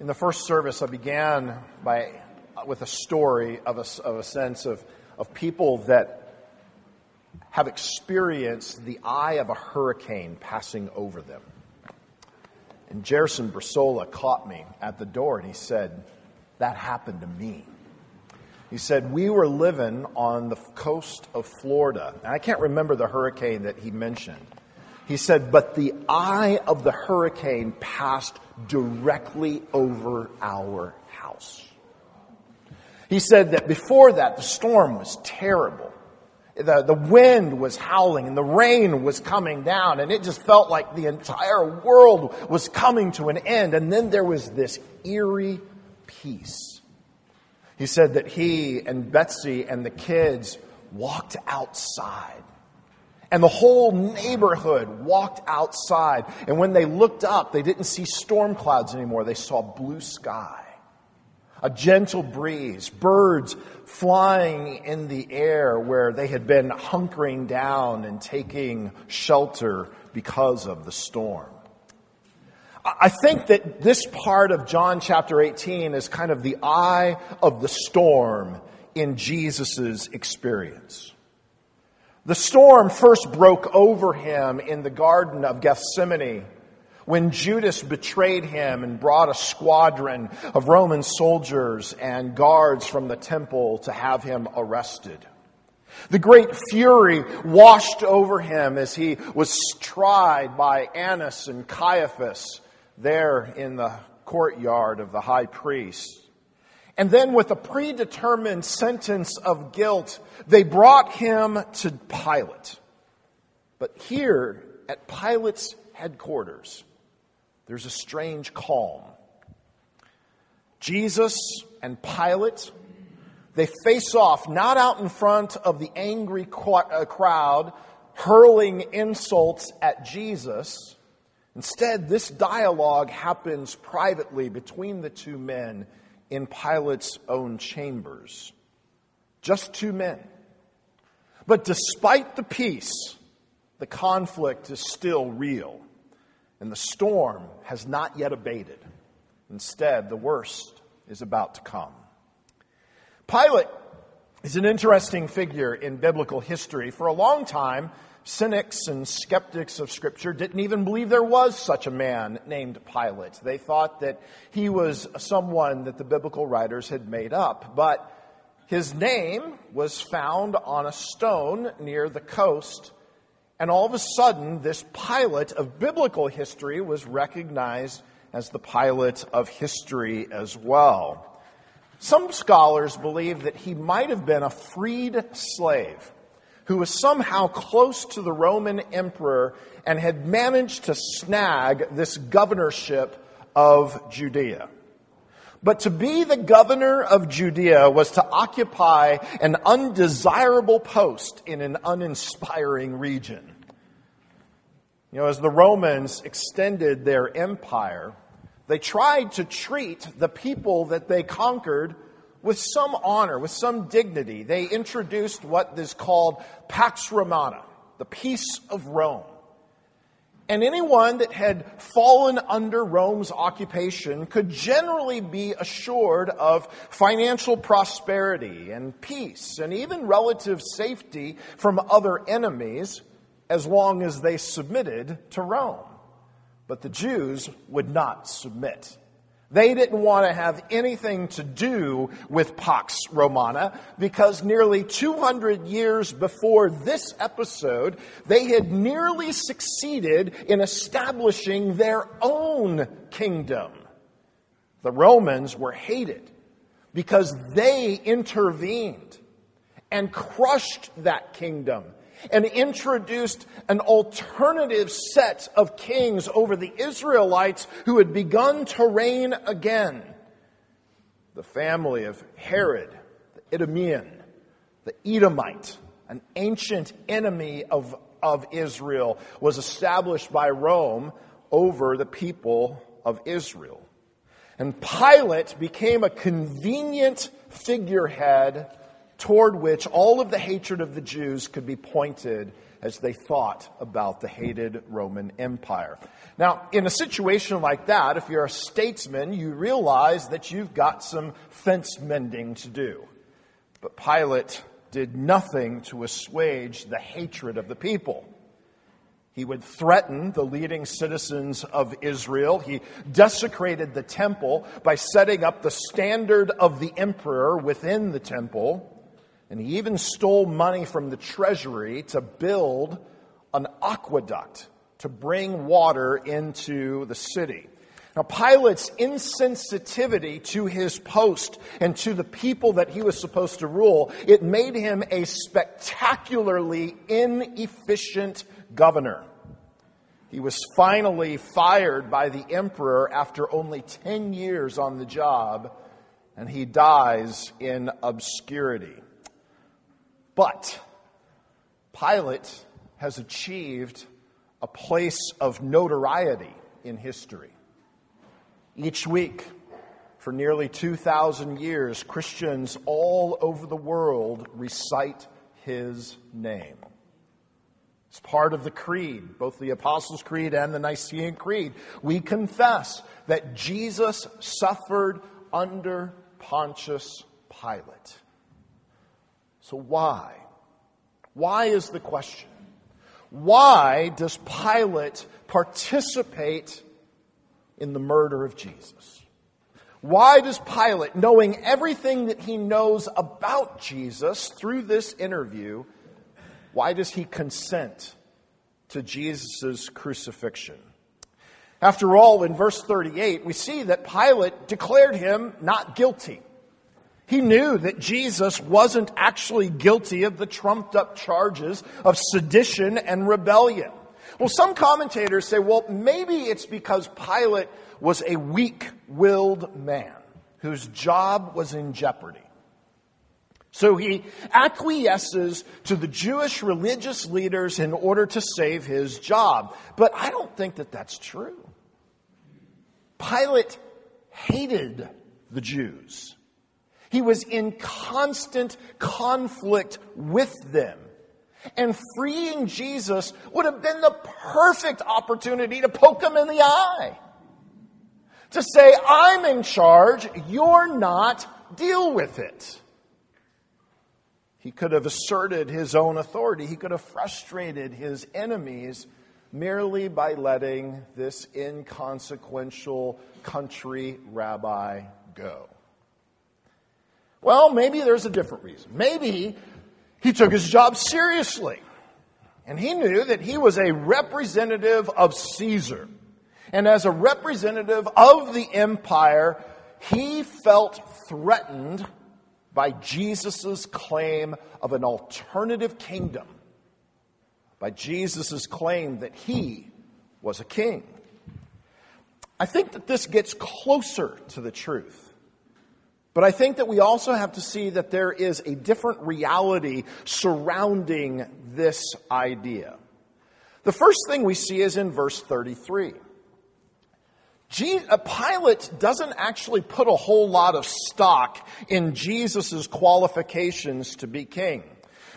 In the first service, I began by, with a story of a, of a sense of, of people that have experienced the eye of a hurricane passing over them. And Jerson Brasola caught me at the door and he said, That happened to me. He said, We were living on the coast of Florida. And I can't remember the hurricane that he mentioned. He said, But the eye of the hurricane passed directly over our house. He said that before that, the storm was terrible. The, the wind was howling and the rain was coming down, and it just felt like the entire world was coming to an end. And then there was this eerie peace. He said that he and Betsy and the kids walked outside and the whole neighborhood walked outside. And when they looked up, they didn't see storm clouds anymore. They saw blue sky, a gentle breeze, birds flying in the air where they had been hunkering down and taking shelter because of the storm. I think that this part of John chapter 18 is kind of the eye of the storm in Jesus' experience. The storm first broke over him in the Garden of Gethsemane when Judas betrayed him and brought a squadron of Roman soldiers and guards from the temple to have him arrested. The great fury washed over him as he was tried by Annas and Caiaphas there in the courtyard of the high priest. And then, with a predetermined sentence of guilt, they brought him to Pilate. But here, at Pilate's headquarters, there's a strange calm. Jesus and Pilate, they face off, not out in front of the angry uh, crowd hurling insults at Jesus. Instead, this dialogue happens privately between the two men in Pilate's own chambers. Just two men. But despite the peace, the conflict is still real, and the storm has not yet abated. Instead, the worst is about to come. Pilate is an interesting figure in biblical history. For a long time, Cynics and skeptics of Scripture didn't even believe there was such a man named Pilate. They thought that he was someone that the biblical writers had made up. But his name was found on a stone near the coast, and all of a sudden, this Pilate of biblical history was recognized as the Pilate of history as well. Some scholars believe that he might have been a freed slave who was somehow close to the Roman emperor and had managed to snag this governorship of Judea. But to be the governor of Judea was to occupy an undesirable post in an uninspiring region. You know, as the Romans extended their empire, they tried to treat the people that they conquered with some honor, with some dignity, they introduced what is called Pax Romana, the peace of Rome. And anyone that had fallen under Rome's occupation could generally be assured of financial prosperity and peace and even relative safety from other enemies as long as they submitted to Rome. But the Jews would not submit. They didn't want to have anything to do with Pax Romana because nearly 200 years before this episode, they had nearly succeeded in establishing their own kingdom. The Romans were hated because they intervened and crushed that kingdom and introduced an alternative set of kings over the Israelites who had begun to reign again. The family of Herod, the Idumean, the Edomite, an ancient enemy of, of Israel, was established by Rome over the people of Israel. And Pilate became a convenient figurehead toward which all of the hatred of the Jews could be pointed as they thought about the hated Roman Empire. Now, in a situation like that, if you're a statesman, you realize that you've got some fence mending to do. But Pilate did nothing to assuage the hatred of the people. He would threaten the leading citizens of Israel. He desecrated the temple by setting up the standard of the emperor within the temple. And he even stole money from the treasury to build an aqueduct to bring water into the city. Now, Pilate's insensitivity to his post and to the people that he was supposed to rule, it made him a spectacularly inefficient governor. He was finally fired by the emperor after only 10 years on the job, and he dies in obscurity. But Pilate has achieved a place of notoriety in history. Each week, for nearly 2,000 years, Christians all over the world recite his name. It's part of the creed, both the Apostles' Creed and the Nicene Creed. We confess that Jesus suffered under Pontius Pilate. So, why? Why is the question? Why does Pilate participate in the murder of Jesus? Why does Pilate, knowing everything that he knows about Jesus through this interview, why does he consent to Jesus' crucifixion? After all, in verse 38, we see that Pilate declared him not guilty. He knew that Jesus wasn't actually guilty of the trumped up charges of sedition and rebellion. Well, some commentators say, well, maybe it's because Pilate was a weak willed man whose job was in jeopardy. So he acquiesces to the Jewish religious leaders in order to save his job. But I don't think that that's true. Pilate hated the Jews. He was in constant conflict with them. And freeing Jesus would have been the perfect opportunity to poke him in the eye. To say, I'm in charge, you're not, deal with it. He could have asserted his own authority. He could have frustrated his enemies merely by letting this inconsequential country rabbi go. Well, maybe there's a different reason. Maybe he took his job seriously. And he knew that he was a representative of Caesar. And as a representative of the empire, he felt threatened by Jesus' claim of an alternative kingdom, by Jesus' claim that he was a king. I think that this gets closer to the truth. But I think that we also have to see that there is a different reality surrounding this idea. The first thing we see is in verse 33. Uh, Pilate doesn't actually put a whole lot of stock in Jesus' qualifications to be king.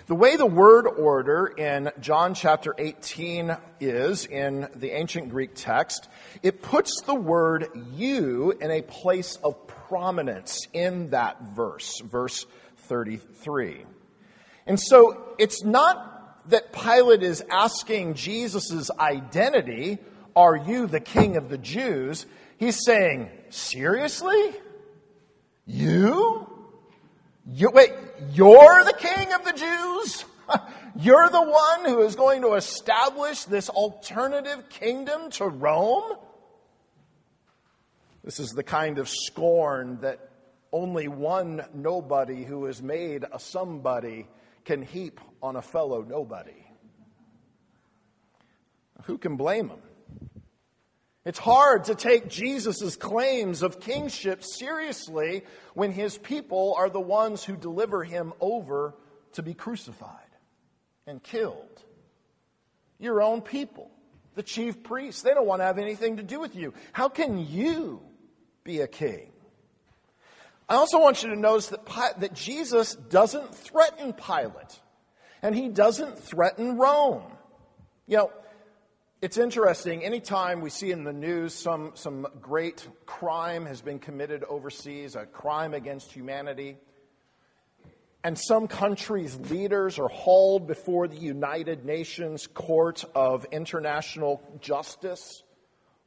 The way the word order in John chapter 18 is in the ancient Greek text, it puts the word you in a place of prominence in that verse, verse 33. And so it's not that Pilate is asking Jesus' identity, are you the king of the Jews? He's saying, seriously? You? You wait, you're the king of the Jews? You're the one who is going to establish this alternative kingdom to Rome? This is the kind of scorn that only one nobody who is made a somebody can heap on a fellow nobody. Who can blame him? It's hard to take Jesus' claims of kingship seriously when his people are the ones who deliver him over to be crucified and killed. Your own people, the chief priests, they don't want to have anything to do with you. How can you be a king. I also want you to notice that, that Jesus doesn't threaten Pilate, and he doesn't threaten Rome. You know, it's interesting. Anytime we see in the news some, some great crime has been committed overseas, a crime against humanity, and some countries' leaders are hauled before the United Nations Court of International Justice,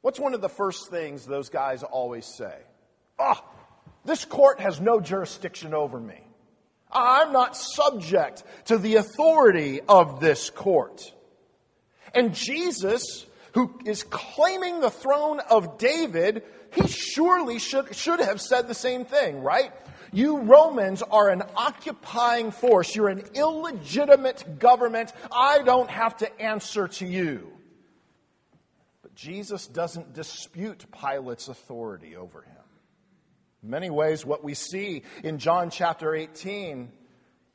what's one of the first things those guys always say? Ah, oh, this court has no jurisdiction over me. I'm not subject to the authority of this court. And Jesus, who is claiming the throne of David, he surely should, should have said the same thing, right? You Romans are an occupying force. You're an illegitimate government. I don't have to answer to you. But Jesus doesn't dispute Pilate's authority over him. In many ways, what we see in John chapter 18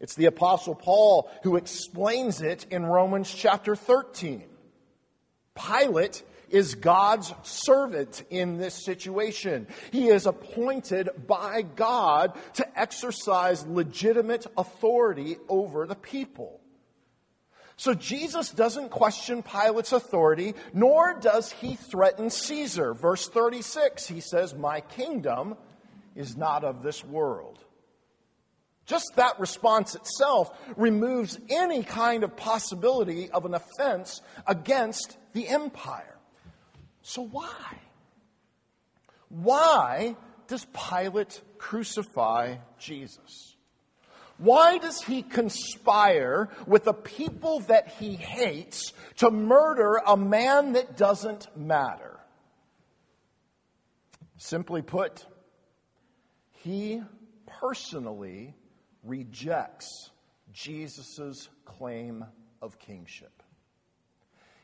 it's the Apostle Paul who explains it in Romans chapter 13. Pilate is God's servant in this situation. He is appointed by God to exercise legitimate authority over the people. So Jesus doesn't question Pilate's authority, nor does he threaten Caesar. Verse 36, he says, My kingdom is not of this world. Just that response itself removes any kind of possibility of an offense against the empire. So, why? Why does Pilate crucify Jesus? Why does he conspire with the people that he hates to murder a man that doesn't matter? Simply put, he personally rejects Jesus' claim of kingship.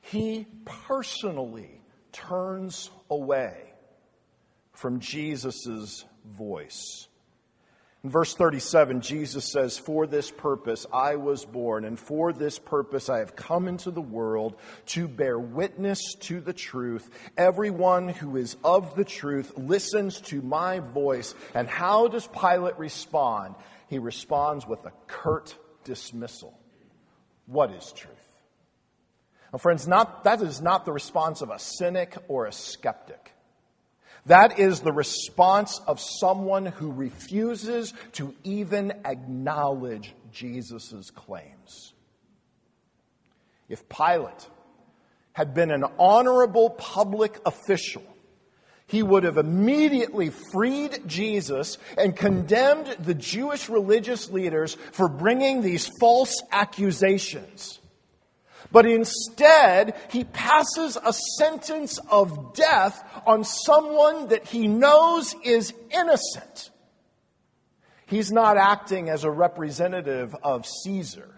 He personally turns away from Jesus' voice. In verse 37, Jesus says, For this purpose I was born, and for this purpose I have come into the world to bear witness to the truth. Everyone who is of the truth listens to my voice. And how does Pilate respond? He responds with a curt dismissal. What is truth? Now, friends, not, that is not the response of a cynic or a skeptic. That is the response of someone who refuses to even acknowledge Jesus' claims. If Pilate had been an honorable public official, he would have immediately freed Jesus and condemned the Jewish religious leaders for bringing these false accusations. But instead, he passes a sentence of death on someone that he knows is innocent. He's not acting as a representative of Caesar.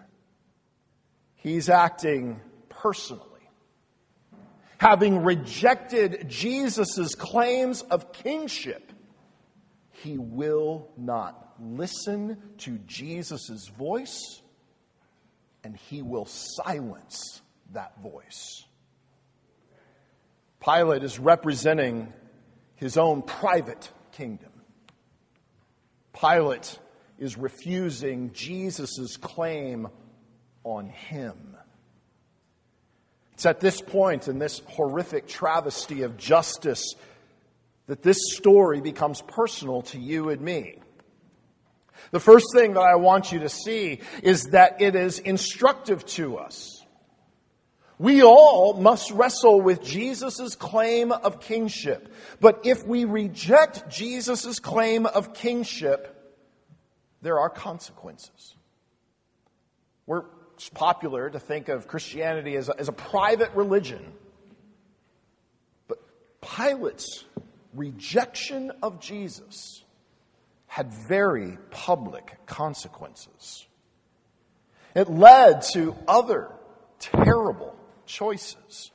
He's acting personally having rejected Jesus' claims of kingship, he will not listen to Jesus' voice and he will silence that voice. Pilate is representing his own private kingdom. Pilate is refusing Jesus' claim on him. It's at this point in this horrific travesty of justice that this story becomes personal to you and me. The first thing that I want you to see is that it is instructive to us. We all must wrestle with Jesus' claim of kingship. But if we reject Jesus' claim of kingship, there are consequences. We're it's popular to think of Christianity as a, as a private religion. But Pilate's rejection of Jesus had very public consequences. It led to other terrible choices.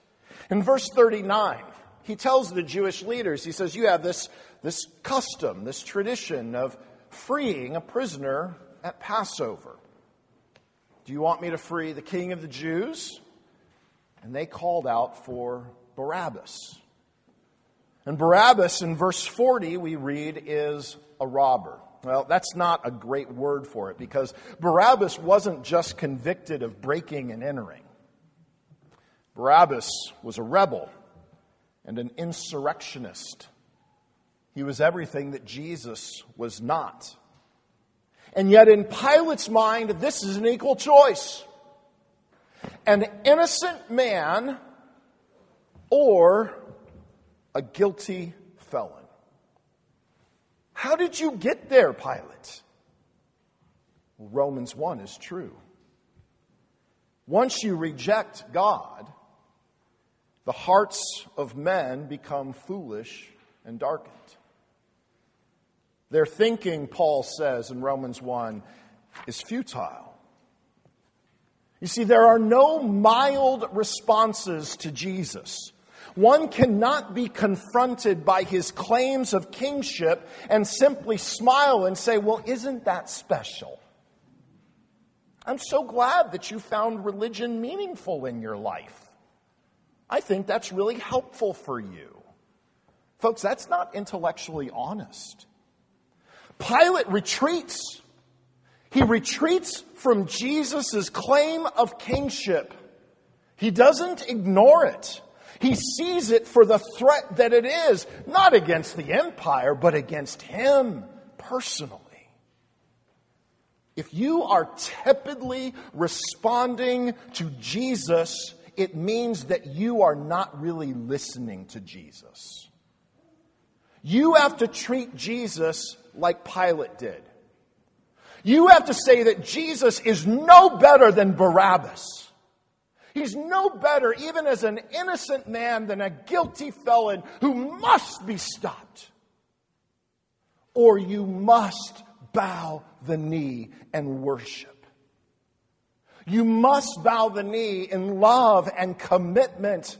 In verse 39, he tells the Jewish leaders, he says, You have this, this custom, this tradition of freeing a prisoner at Passover. Do you want me to free the king of the Jews? And they called out for Barabbas. And Barabbas, in verse 40, we read, is a robber. Well, that's not a great word for it because Barabbas wasn't just convicted of breaking and entering. Barabbas was a rebel and an insurrectionist. He was everything that Jesus was not. And yet, in Pilate's mind, this is an equal choice an innocent man or a guilty felon. How did you get there, Pilate? Romans 1 is true. Once you reject God, the hearts of men become foolish and darkened. Their thinking, Paul says in Romans 1, is futile. You see, there are no mild responses to Jesus. One cannot be confronted by his claims of kingship and simply smile and say, Well, isn't that special? I'm so glad that you found religion meaningful in your life. I think that's really helpful for you. Folks, that's not intellectually honest. Pilate retreats. He retreats from Jesus' claim of kingship. He doesn't ignore it. He sees it for the threat that it is, not against the empire, but against him personally. If you are tepidly responding to Jesus, it means that you are not really listening to Jesus. You have to treat Jesus like Pilate did. You have to say that Jesus is no better than Barabbas. He's no better, even as an innocent man, than a guilty felon who must be stopped. Or you must bow the knee and worship. You must bow the knee in love and commitment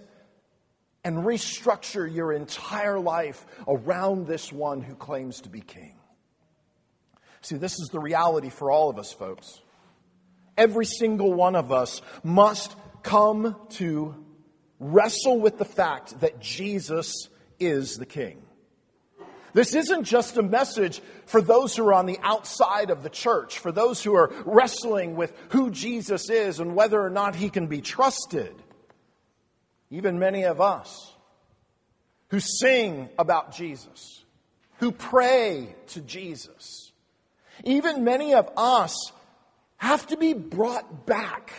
and restructure your entire life around this one who claims to be king. See, this is the reality for all of us, folks. Every single one of us must come to wrestle with the fact that Jesus is the king. This isn't just a message for those who are on the outside of the church, for those who are wrestling with who Jesus is and whether or not he can be trusted. Even many of us who sing about Jesus, who pray to Jesus, even many of us have to be brought back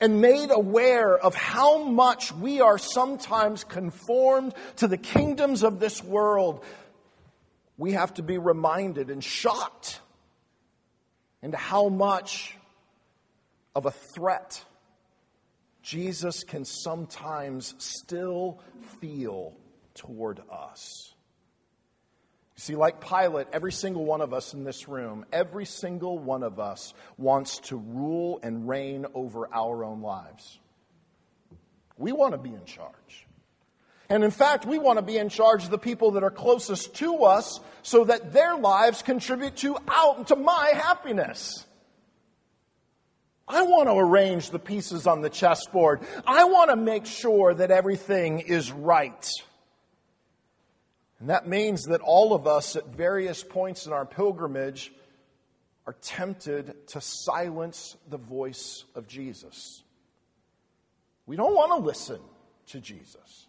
and made aware of how much we are sometimes conformed to the kingdoms of this world, we have to be reminded and shocked into how much of a threat Jesus can sometimes still feel toward us. You see, like Pilate, every single one of us in this room, every single one of us wants to rule and reign over our own lives. We want to be in charge. And in fact, we want to be in charge of the people that are closest to us so that their lives contribute to out to my happiness. I want to arrange the pieces on the chessboard. I want to make sure that everything is right. And that means that all of us at various points in our pilgrimage are tempted to silence the voice of Jesus. We don't want to listen to Jesus.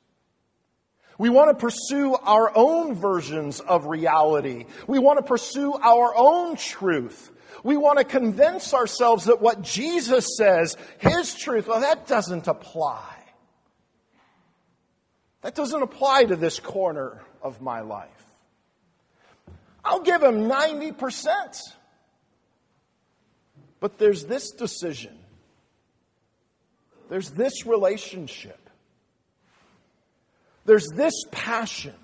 We want to pursue our own versions of reality. We want to pursue our own truth. We want to convince ourselves that what Jesus says, His truth, well, that doesn't apply. That doesn't apply to this corner of my life. I'll give him 90%. But there's this decision, there's this relationship, there's this passion.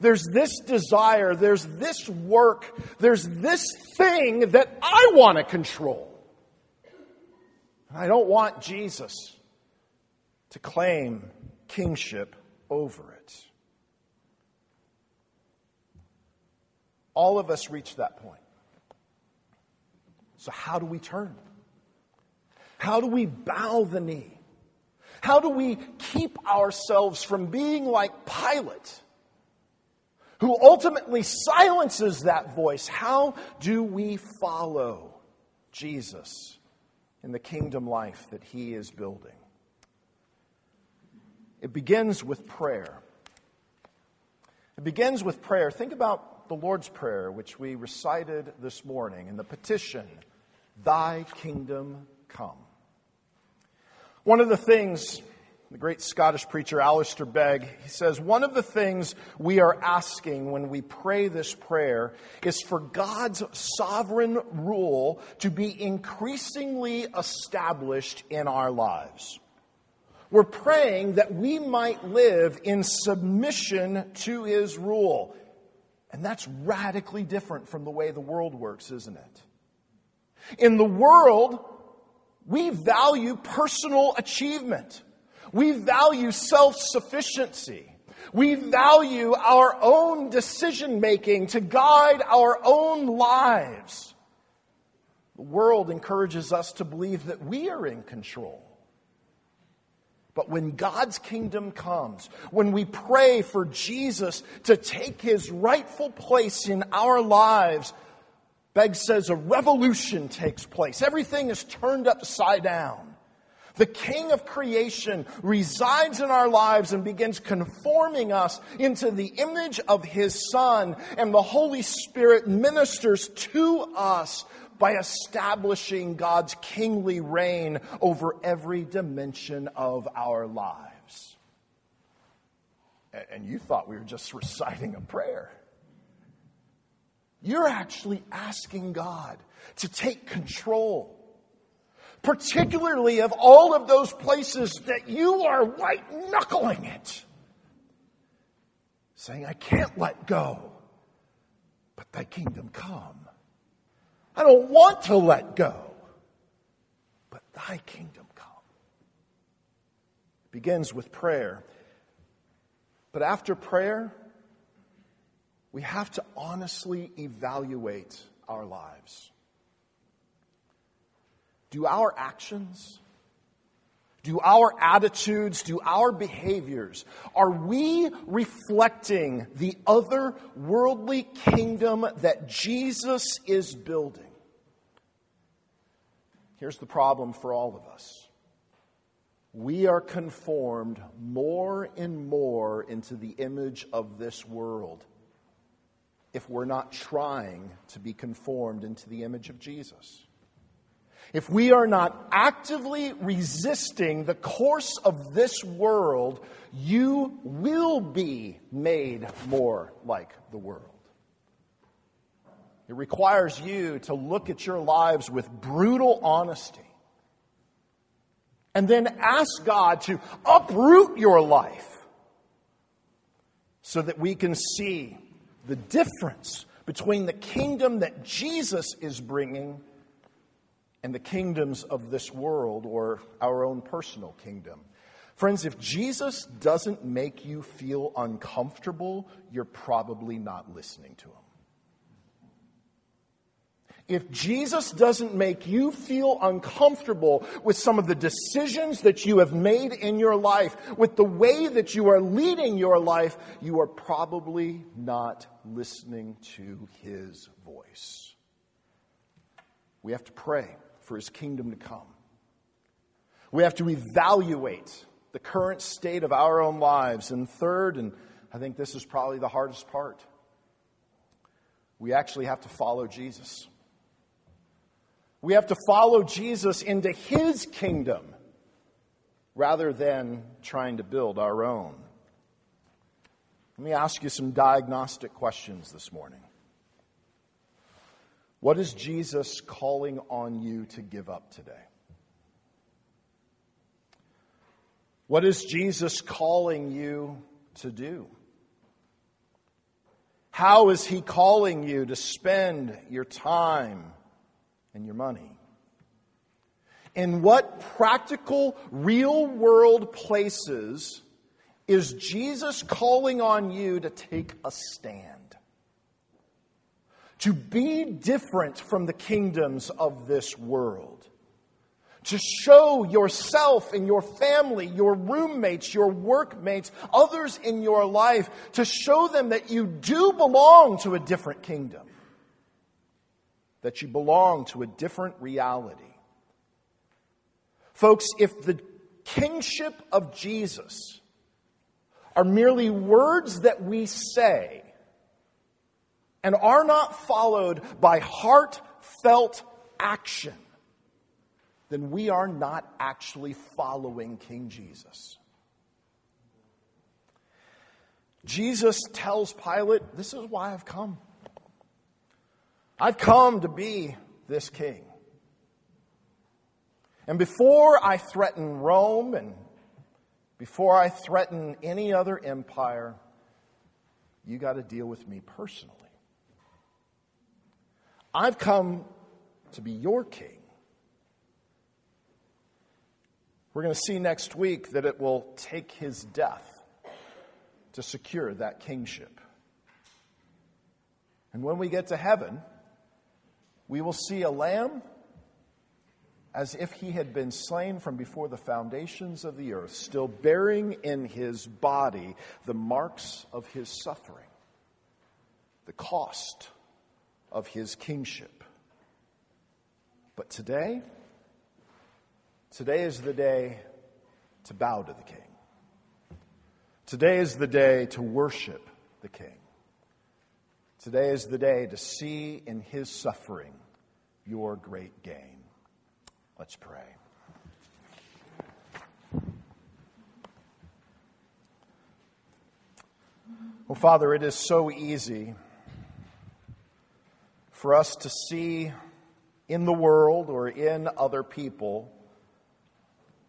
There's this desire, there's this work, there's this thing that I want to control. I don't want Jesus to claim kingship over it. All of us reach that point. So, how do we turn? How do we bow the knee? How do we keep ourselves from being like Pilate, who ultimately silences that voice? How do we follow Jesus in the kingdom life that he is building. It begins with prayer. It begins with prayer. Think about the Lord's Prayer, which we recited this morning, and the petition, Thy kingdom come. One of the things the great Scottish preacher Alistair Begg, he says, one of the things we are asking when we pray this prayer is for God's sovereign rule to be increasingly established in our lives. We're praying that we might live in submission to his rule. And that's radically different from the way the world works, isn't it? In the world, we value personal achievement. We value self sufficiency. We value our own decision making to guide our own lives. The world encourages us to believe that we are in control. But when God's kingdom comes, when we pray for Jesus to take his rightful place in our lives, Begg says a revolution takes place. Everything is turned upside down. The King of creation resides in our lives and begins conforming us into the image of His Son, and the Holy Spirit ministers to us by establishing God's kingly reign over every dimension of our lives. And you thought we were just reciting a prayer. You're actually asking God to take control particularly of all of those places that you are white knuckling it, saying, I can't let go, but thy kingdom come. I don't want to let go, but thy kingdom come. It begins with prayer. But after prayer, we have to honestly evaluate our lives. Do our actions, do our attitudes, do our behaviors, are we reflecting the other worldly kingdom that Jesus is building? Here's the problem for all of us. We are conformed more and more into the image of this world if we're not trying to be conformed into the image of Jesus if we are not actively resisting the course of this world, you will be made more like the world. It requires you to look at your lives with brutal honesty and then ask God to uproot your life so that we can see the difference between the kingdom that Jesus is bringing and the kingdoms of this world or our own personal kingdom. Friends, if Jesus doesn't make you feel uncomfortable, you're probably not listening to him. If Jesus doesn't make you feel uncomfortable with some of the decisions that you have made in your life, with the way that you are leading your life, you are probably not listening to his voice. We have to pray for his kingdom to come. We have to evaluate the current state of our own lives. And third, and I think this is probably the hardest part, we actually have to follow Jesus. We have to follow Jesus into his kingdom rather than trying to build our own. Let me ask you some diagnostic questions this morning. What is Jesus calling on you to give up today? What is Jesus calling you to do? How is he calling you to spend your time and your money? In what practical, real world places is Jesus calling on you to take a stand? To be different from the kingdoms of this world. To show yourself and your family, your roommates, your workmates, others in your life, to show them that you do belong to a different kingdom. That you belong to a different reality. Folks, if the kingship of Jesus are merely words that we say and are not followed by heartfelt action, then we are not actually following King Jesus. Jesus tells Pilate, This is why I've come. I've come to be this king. And before I threaten Rome and before I threaten any other empire, you got to deal with me personally. I've come to be your king. We're going to see next week that it will take his death to secure that kingship. And when we get to heaven, we will see a lamb as if he had been slain from before the foundations of the earth, still bearing in his body the marks of his suffering, the cost of his kingship. But today, today is the day to bow to the king. Today is the day to worship the king. Today is the day to see in his suffering your great gain. Let's pray. Well, Father, it is so easy for us to see in the world or in other people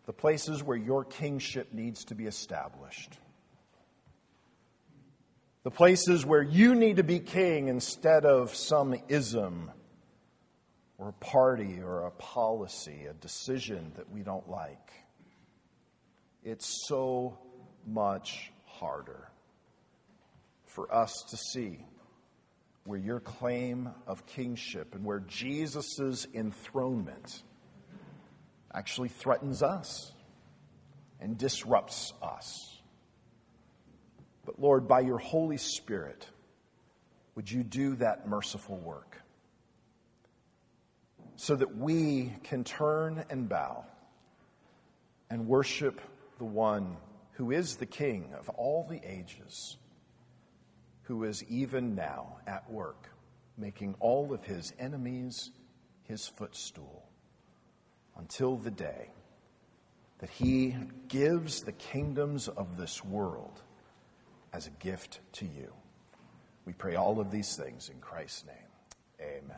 the places where your kingship needs to be established. The places where you need to be king instead of some ism or a party or a policy, a decision that we don't like. It's so much harder for us to see where your claim of kingship and where Jesus' enthronement actually threatens us and disrupts us. But Lord, by your Holy Spirit, would you do that merciful work? so that we can turn and bow and worship the one who is the King of all the ages, who is even now at work, making all of his enemies his footstool until the day that he gives the kingdoms of this world as a gift to you. We pray all of these things in Christ's name.